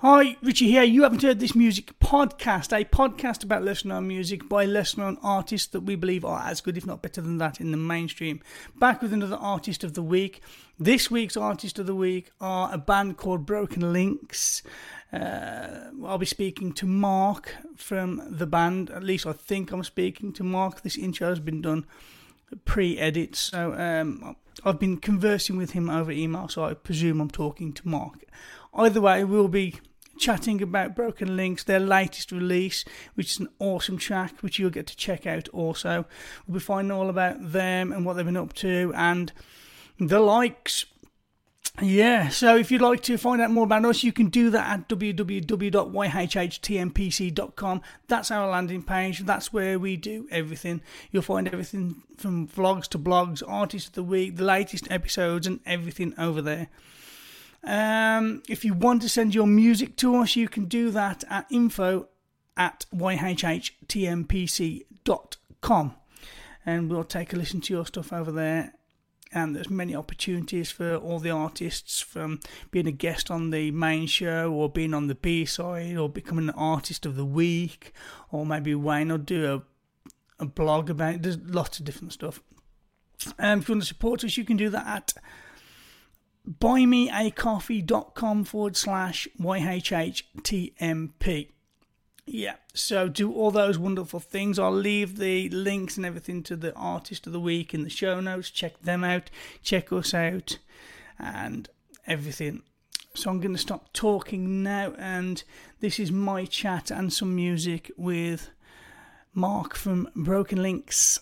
Hi, Ritchie here. You haven't heard this music podcast, a podcast about lesser known music by lesser known artists that we believe are as good, if not better than that, in the mainstream. Back with another artist of the week. This week's artist of the week are a band called Broken Links. Uh, I'll be speaking to Mark from the band. At least I think I'm speaking to Mark. This intro has been done pre-edit, so um, I've been conversing with him over email, so I presume I'm talking to Mark. Either way, we'll be chatting about Broken Links, their latest release, which is an awesome track, which you'll get to check out also. We'll be finding all about them and what they've been up to and the likes. Yeah, so if you'd like to find out more about us, you can do that at www.yhhtmpc.com. That's our landing page. That's where we do everything. You'll find everything from vlogs to blogs, artists of the week, the latest episodes, and everything over there. Um, if you want to send your music to us, you can do that at info at yhhtmpc.com and we'll take a listen to your stuff over there. And there's many opportunities for all the artists from being a guest on the main show or being on the B side or becoming an artist of the week or maybe Wayne will do a, a blog about it. There's lots of different stuff. And if you want to support us, you can do that at buymeacoffee.com forward slash YHHTMP. Yeah, so do all those wonderful things. I'll leave the links and everything to the artist of the week in the show notes. Check them out, check us out, and everything. So I'm going to stop talking now, and this is my chat and some music with Mark from Broken Links.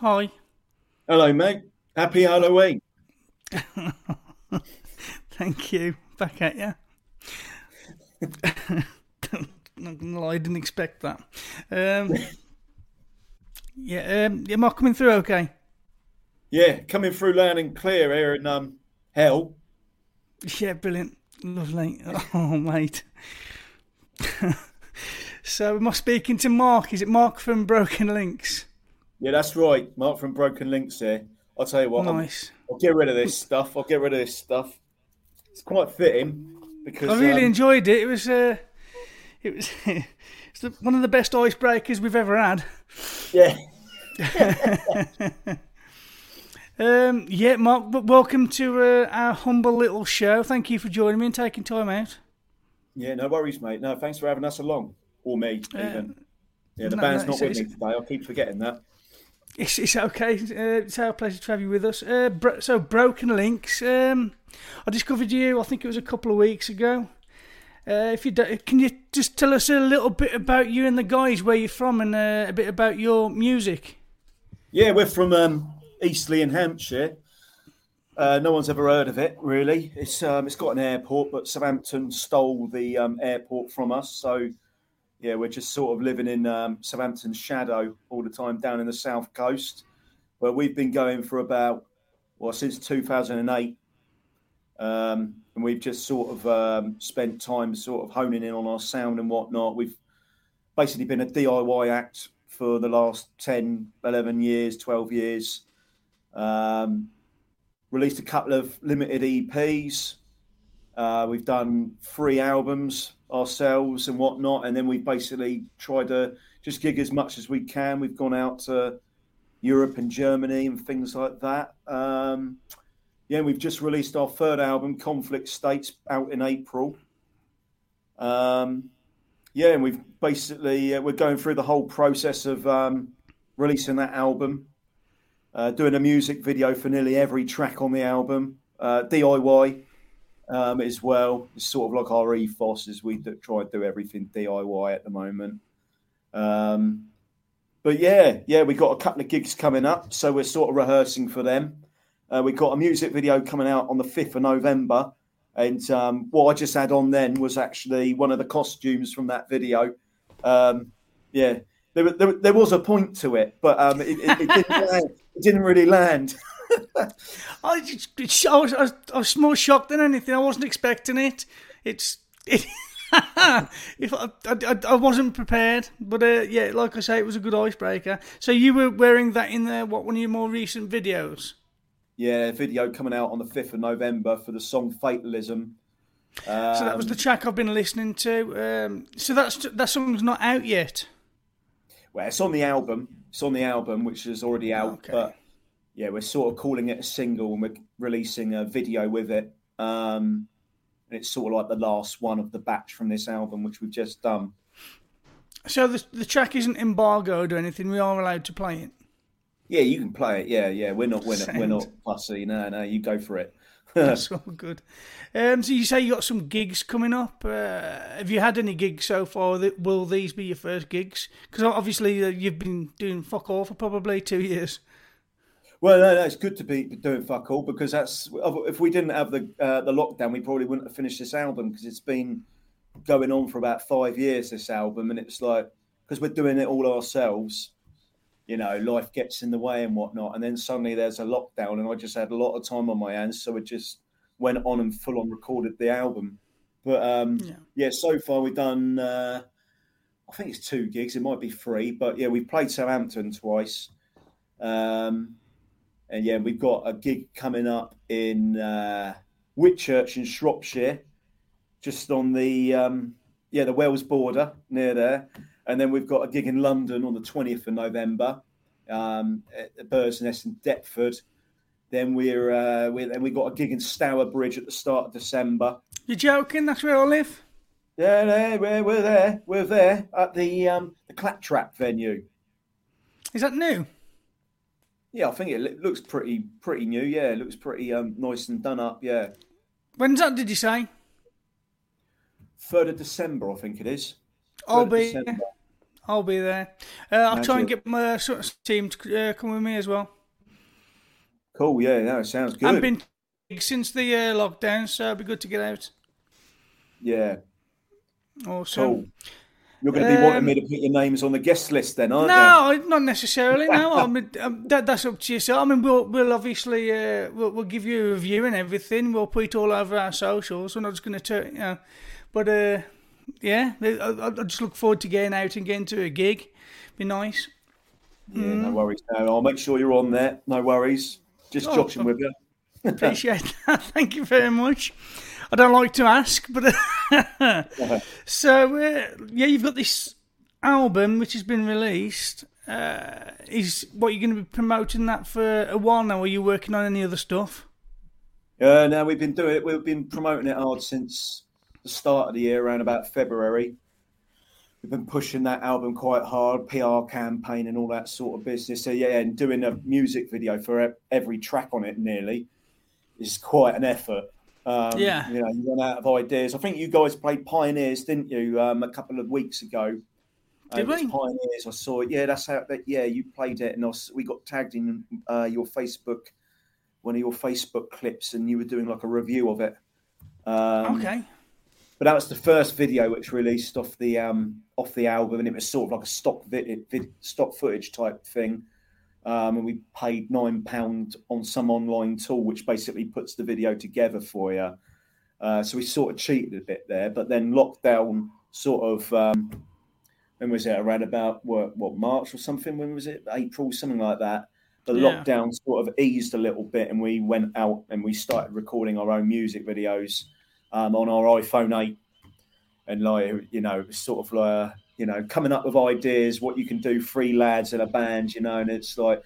Hi. Hello, mate. Happy Halloween. Thank you. Back at you. Not gonna lie, I didn't expect that. Um, yeah, um, am I coming through okay? Yeah, coming through loud and clear here in um, hell. Yeah, brilliant. Lovely. Oh, mate. so, am I speaking to Mark? Is it Mark from Broken Links? Yeah, that's right. Mark from Broken Links here. I'll tell you what. Nice. I'll, I'll get rid of this stuff. I'll get rid of this stuff. It's quite fitting because I really um, enjoyed it. It was, uh, it was, it's the, one of the best icebreakers we've ever had. yeah. Um, yeah, Mark, but welcome to uh, our humble little show. Thank you for joining me and taking time out. Yeah, no worries, mate. No, thanks for having us along. Or me, even. Yeah, the no, band's no, not with me today. I'll keep forgetting that. It's, it's okay. Uh, it's our pleasure to have you with us. Uh, bro- so, Broken Links. Um, I discovered you. I think it was a couple of weeks ago. Uh, if you do, can you just tell us a little bit about you and the guys, where you're from, and uh, a bit about your music? Yeah, we're from um, Eastleigh in Hampshire. Uh, no one's ever heard of it, really. It's um, it's got an airport, but Southampton stole the um, airport from us. So, yeah, we're just sort of living in um, Southampton's shadow all the time down in the south coast, where we've been going for about well since 2008, um, and we've just sort of um, spent time sort of honing in on our sound and whatnot. We've basically been a DIY act for the last 10, 11 years, 12 years. Um, released a couple of limited EPs. Uh, we've done three albums ourselves and whatnot, and then we've basically tried to just gig as much as we can. We've gone out to Europe and Germany and things like that. Um, yeah, we've just released our third album, Conflict States, out in April. Um, yeah, and we've basically uh, we're going through the whole process of um, releasing that album, uh, doing a music video for nearly every track on the album, uh, DIY um, as well. It's sort of like our ethos as we do, try and do everything DIY at the moment. Um, but yeah, yeah, we got a couple of gigs coming up, so we're sort of rehearsing for them. Uh, we got a music video coming out on the fifth of November, and um, what I just had on then was actually one of the costumes from that video. Um, yeah, there, there, there was a point to it, but um, it, it, it, didn't it didn't really land. I, just, I, was, I, was, I was more shocked than anything. I wasn't expecting it. It's it. if I, I, I wasn't prepared, but uh, yeah, like I say, it was a good icebreaker. So you were wearing that in there. what one of your more recent videos? Yeah, video coming out on the fifth of November for the song "Fatalism." Um, So that was the track I've been listening to. Um, so that's that song's not out yet. Well, it's on the album. It's on the album, which is already out. Okay. But yeah, we're sort of calling it a single, and we're releasing a video with it. Um, and it's sort of like the last one of the batch from this album, which we've just done. So the the track isn't embargoed or anything. We are allowed to play it. Yeah, you can play it. Yeah, yeah. We're not, we're not, we're not fussy. No, no. You go for it. That's all good. Um, so you say you got some gigs coming up. Uh, have you had any gigs so far? That will these be your first gigs? Because obviously uh, you've been doing fuck all for probably two years. Well, no, no, it's good to be doing fuck all because that's if we didn't have the uh, the lockdown, we probably wouldn't have finished this album because it's been going on for about five years. This album, and it's like because we're doing it all ourselves, you know, life gets in the way and whatnot, and then suddenly there's a lockdown, and I just had a lot of time on my hands, so it just went on and full on recorded the album. But um, Yeah. yeah. so far we've done. Uh, I think it's two gigs. It might be three, but yeah, we've played Southampton twice. Um, and yeah, we've got a gig coming up in uh, Whitchurch in Shropshire, just on the um, yeah the Wales border near there. And then we've got a gig in London on the twentieth of November, um, at the Bird's Nest in Deptford. Then we're uh, we then we got a gig in Stourbridge at the start of December. You're joking? That's where I live. Yeah, yeah, we're, we're there. We're there at the um, the Claptrap venue. Is that new? Yeah, I think it looks pretty pretty new. Yeah, it looks pretty um, nice and done up. Yeah, When's that? Did you say? third of December, I think it is. I'll be. December. I'll be there. Uh, I'll try and get my sort of team to uh, come with me as well. Cool. Yeah, that sounds good. I've been since the uh, lockdown, so it'll be good to get out. Yeah. Awesome. Cool. You're going to be um, wanting me to put your names on the guest list then, aren't no, you? No, not necessarily. No, I mean um, that, that's up to yourself. I mean, we'll we'll obviously uh, we'll, we'll, give you a review and everything. We'll put it all over our socials. We're not just going to turn, you know, but uh, yeah, I, I, just look forward to getting out and getting to a gig. Be nice. Yeah, mm. no worries. No, I'll make sure you're on there. No worries. Just oh, joshing with you. appreciate that. Thank you very much. I don't like to ask, but so uh, yeah, you've got this album which has been released. Uh, is what you're going to be promoting that for a while now? Are you working on any other stuff? Uh, no, we've been doing it. We've been promoting it hard since the start of the year, around about February. We've been pushing that album quite hard, PR campaign and all that sort of business. So yeah, and doing a music video for every track on it nearly is quite an effort. Um, yeah, you know, you run out of ideas. I think you guys played Pioneers, didn't you, um, a couple of weeks ago? Did we? Pioneers. I saw it. Yeah, that's how. That, yeah, you played it, and was, we got tagged in uh, your Facebook, one of your Facebook clips, and you were doing like a review of it. Um, okay. But that was the first video which released off the um, off the album, and it was sort of like a stock vid, vid stock footage type thing. Um, and we paid nine pound on some online tool, which basically puts the video together for you. Uh, so we sort of cheated a bit there, but then lockdown sort of um, when was it around about what, what March or something? When was it April, something like that? The yeah. lockdown sort of eased a little bit, and we went out and we started recording our own music videos um, on our iPhone eight, and like you know, it was sort of like you know, coming up with ideas, what you can do, three lads in a band, you know, and it's like,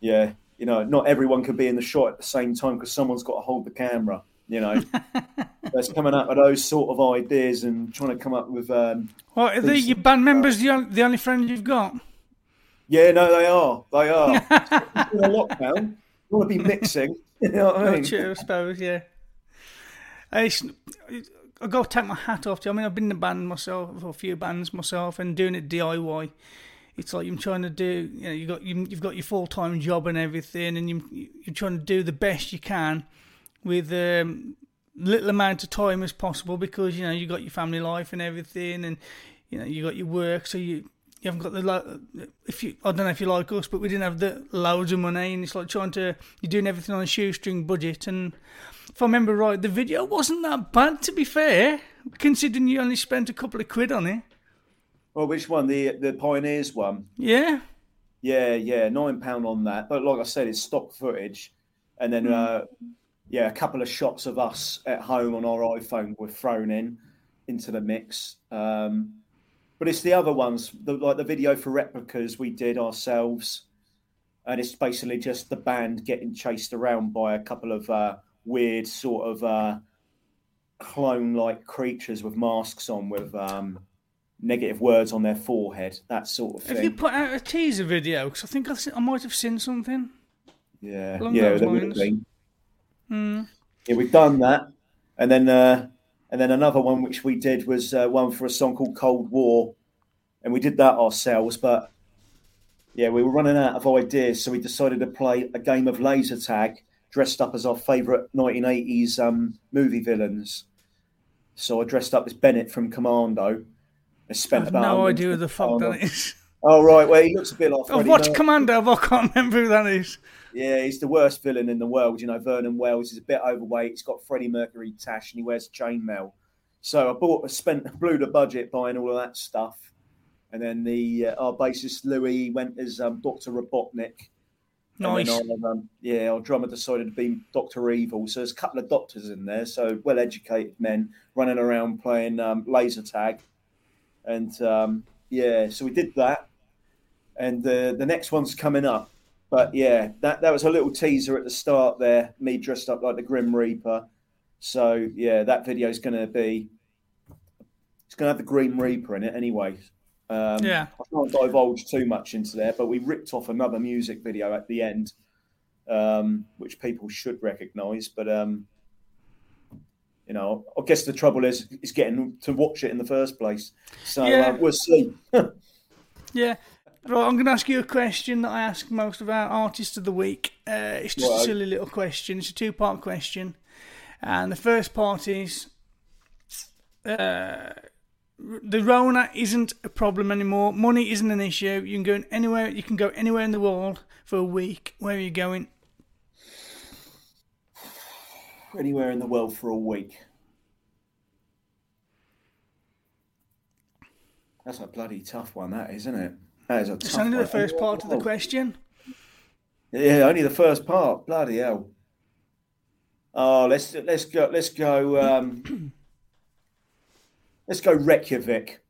yeah, you know, not everyone can be in the shot at the same time because someone's got to hold the camera, you know. That's coming up with those sort of ideas and trying to come up with. Um, well, are the, your band members the only, the only friends you've got? Yeah, no, they are. They are. in a lockdown, you want to be mixing. You know what I mean? True, I suppose, yeah. It's, I got to take my hat off to. You. I mean, I've been in a band myself, or a few bands myself, and doing it DIY. It's like you're trying to do. You know, you got you, have got your full time job and everything, and you, you're trying to do the best you can with um, little amount of time as possible because you know you got your family life and everything, and you know you got your work, so you you haven't got the if you I don't know if you like us, but we didn't have the loads of money, and it's like trying to you're doing everything on a shoestring budget, and if I remember right, the video wasn't that bad to be fair, considering you only spent a couple of quid on it. Well, which one? The the Pioneers one? Yeah. Yeah, yeah, nine pound on that. But like I said, it's stock footage, and then mm. uh, yeah, a couple of shots of us at home on our iPhone were thrown in into the mix. Um, but it's the other ones, the, like the video for replicas we did ourselves, and it's basically just the band getting chased around by a couple of uh, weird sort of uh, clone-like creatures with masks on with um, negative words on their forehead, that sort of thing. Have you put out a teaser video? Because I think I, I, might have seen something. Yeah, yeah, there would have been. Mm. Yeah, we've done that, and then uh, and then another one which we did was uh, one for a song called Cold War, and we did that ourselves. But yeah, we were running out of ideas, so we decided to play a game of laser tag dressed up as our favourite 1980s um, movie villains. So I dressed up as Bennett from Commando. I spent I've about no idea who the fuck that is. Oh right, well he looks a bit like. I've watched Commando, but I can't remember who that is. Yeah, he's the worst villain in the world. You know, Vernon Wells is a bit overweight. He's got Freddie Mercury tash and he wears chainmail. So I bought, I spent, blew the budget buying all of that stuff, and then the uh, our bassist Louis went as um, Doctor Robotnik. Nice. Um, yeah, our drummer decided to be Doctor Evil. So there's a couple of doctors in there. So well-educated men running around playing um, laser tag, and um, yeah, so we did that, and uh, the next one's coming up. But yeah, that, that was a little teaser at the start there, me dressed up like the Grim Reaper. So yeah, that video is going to be, it's going to have the Grim Reaper in it anyway. Um, yeah. I can't divulge too much into there, but we ripped off another music video at the end, um, which people should recognise. But um, you know, I guess the trouble is is getting to watch it in the first place. So yeah. uh, we'll see. Yeah. Right, I'm going to ask you a question that I ask most of our artists of the week. Uh, it's just a silly little question. It's a two part question. And the first part is uh, the Rona isn't a problem anymore. Money isn't an issue. You can go anywhere. You can go anywhere in the world for a week. Where are you going? Anywhere in the world for a week. That's a bloody tough one, that isn't it? That is a It's only the first part of the question. Yeah, only the first part. Bloody hell. Oh, let's let's go. Let's go. Um, let's go Reykjavik.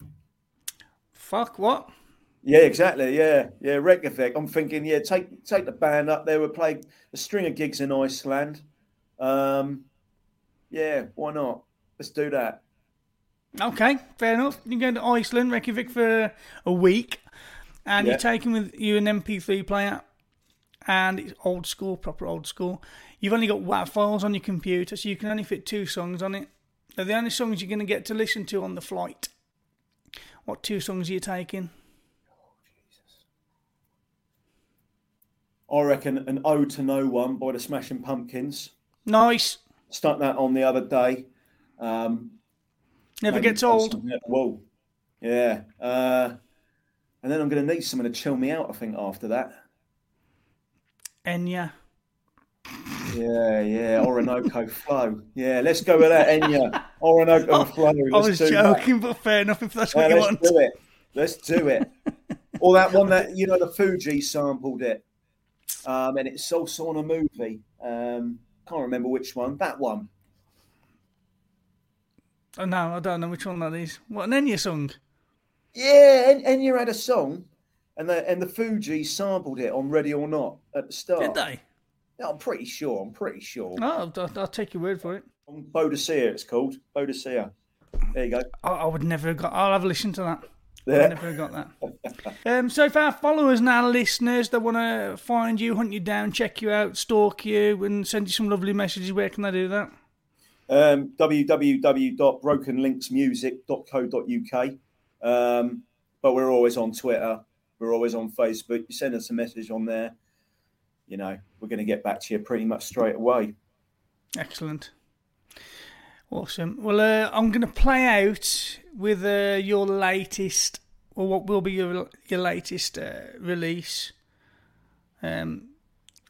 Fuck what? Yeah, exactly. Yeah, yeah, Reykjavik. I'm thinking, yeah, take take the band up there. We'll play a string of gigs in Iceland. Um, yeah, why not? Let's do that. Okay, fair enough. You're going to Iceland, Reykjavik for a week, and Yeah. you're taking with you an MP3 player, and it's old school, proper old school. You've only got WAV files on your computer, so you can only fit two songs on it. They're the only songs you're going to get to listen to on the flight. What two songs are you taking? Oh Jesus. I reckon an Ode to No One by the Smashing Pumpkins. Nice. Stuck that on the other day. Um, Never gets old. something at the wall. Yeah. Uh, and then I'm going to need someone to chill me out, I think, after that. Enya. Yeah, yeah, Orinoco Flow. Yeah, let's go with that, Enya. Orinoco Flow. I Let's was do that. joking, but fair enough if that's Yeah, what you let's want. do it. Let's do it. or that one that you know the Fugees sampled it, um, and it's also on a movie. Um, can't remember which one. That one. Oh, no, I don't know which one that is. What an Enya song? Yeah, and you had a song, and the and the Fugees sampled it on Ready or Not at the start. Did they? Yeah, I'm pretty sure. I'm pretty sure. Oh, I'll, I'll take your word for it. On Boadicea, it's called Boadicea. There you go. I, I would never have got. I'll have a listen to that. I never got that. um, so, if our followers and our listeners that want to find you, hunt you down, check you out, stalk you, and send you some lovely messages, where can they do that? um, www.brokenlinksmusic.co.uk. Um, but we're always on Twitter. We're always on Facebook. You send us a message on there. You know, we're going to get back to you pretty much straight away. Excellent. Awesome. Well, uh, I'm going to play out with uh, your latest, or what will be your your latest uh, release. Um,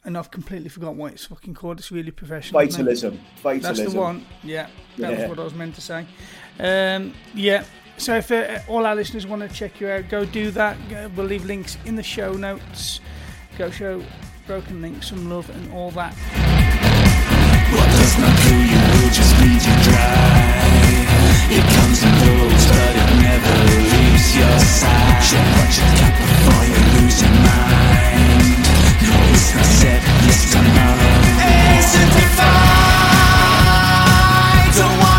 and I've completely forgot what it's fucking called. It's really professional. Fatalism. Fatalism. That's the one. Yeah, that Yeah. was what I was meant to say. Um, yeah. So if uh, all our listeners want to check you out, go do that. We'll leave links in the show notes. Go show Broken Link some love and all that. What does not kill you will just leave you dry. It comes and goes, but it never leaves your side. You watch it cap before you lose your mind. No, it's not set, yes tomorrow. Isn't it fine? Don't wanna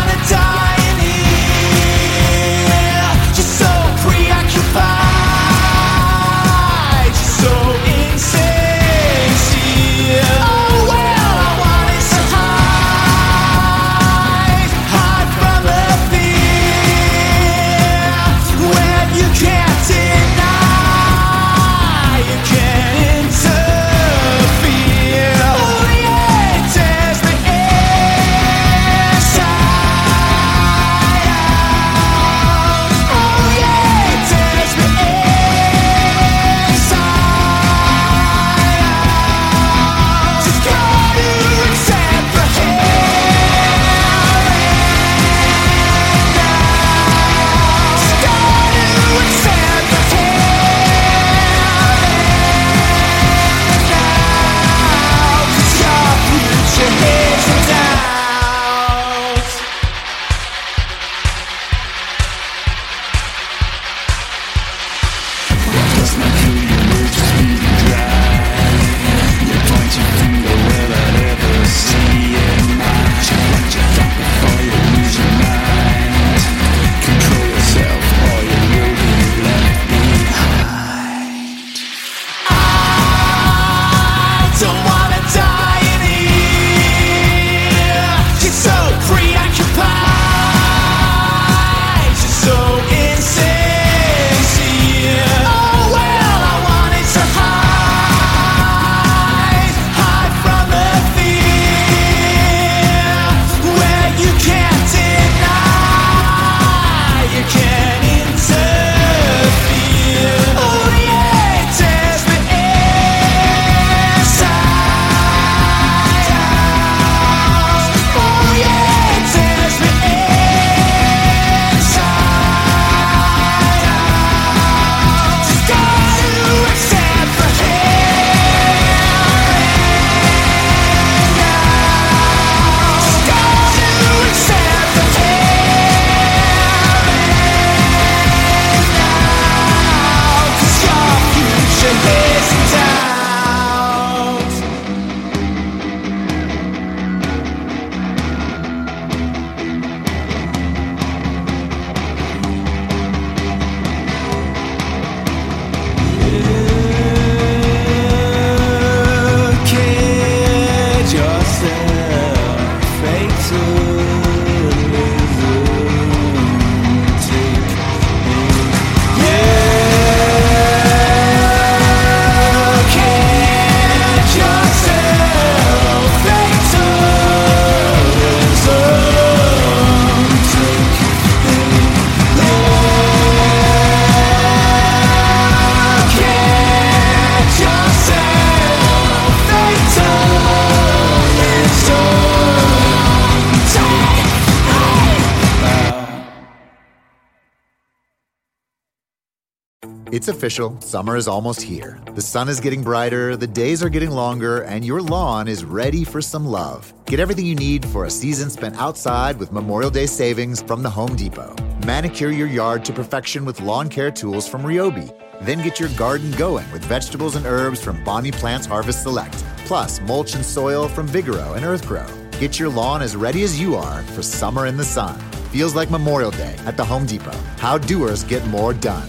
It's official. Summer is almost here. The sun is getting brighter, the days are getting longer, and your lawn is ready for some love. Get everything you need for a season spent outside with Memorial Day savings from the Home Depot. Manicure your yard to perfection with lawn care tools from Ryobi. Then get your garden going with vegetables and herbs from Bonnie Plants Harvest Select. Plus, mulch and soil from Vigoro and EarthGro. Get your lawn as ready as you are for summer in the sun. Feels like Memorial Day at the Home Depot. How doers get more done.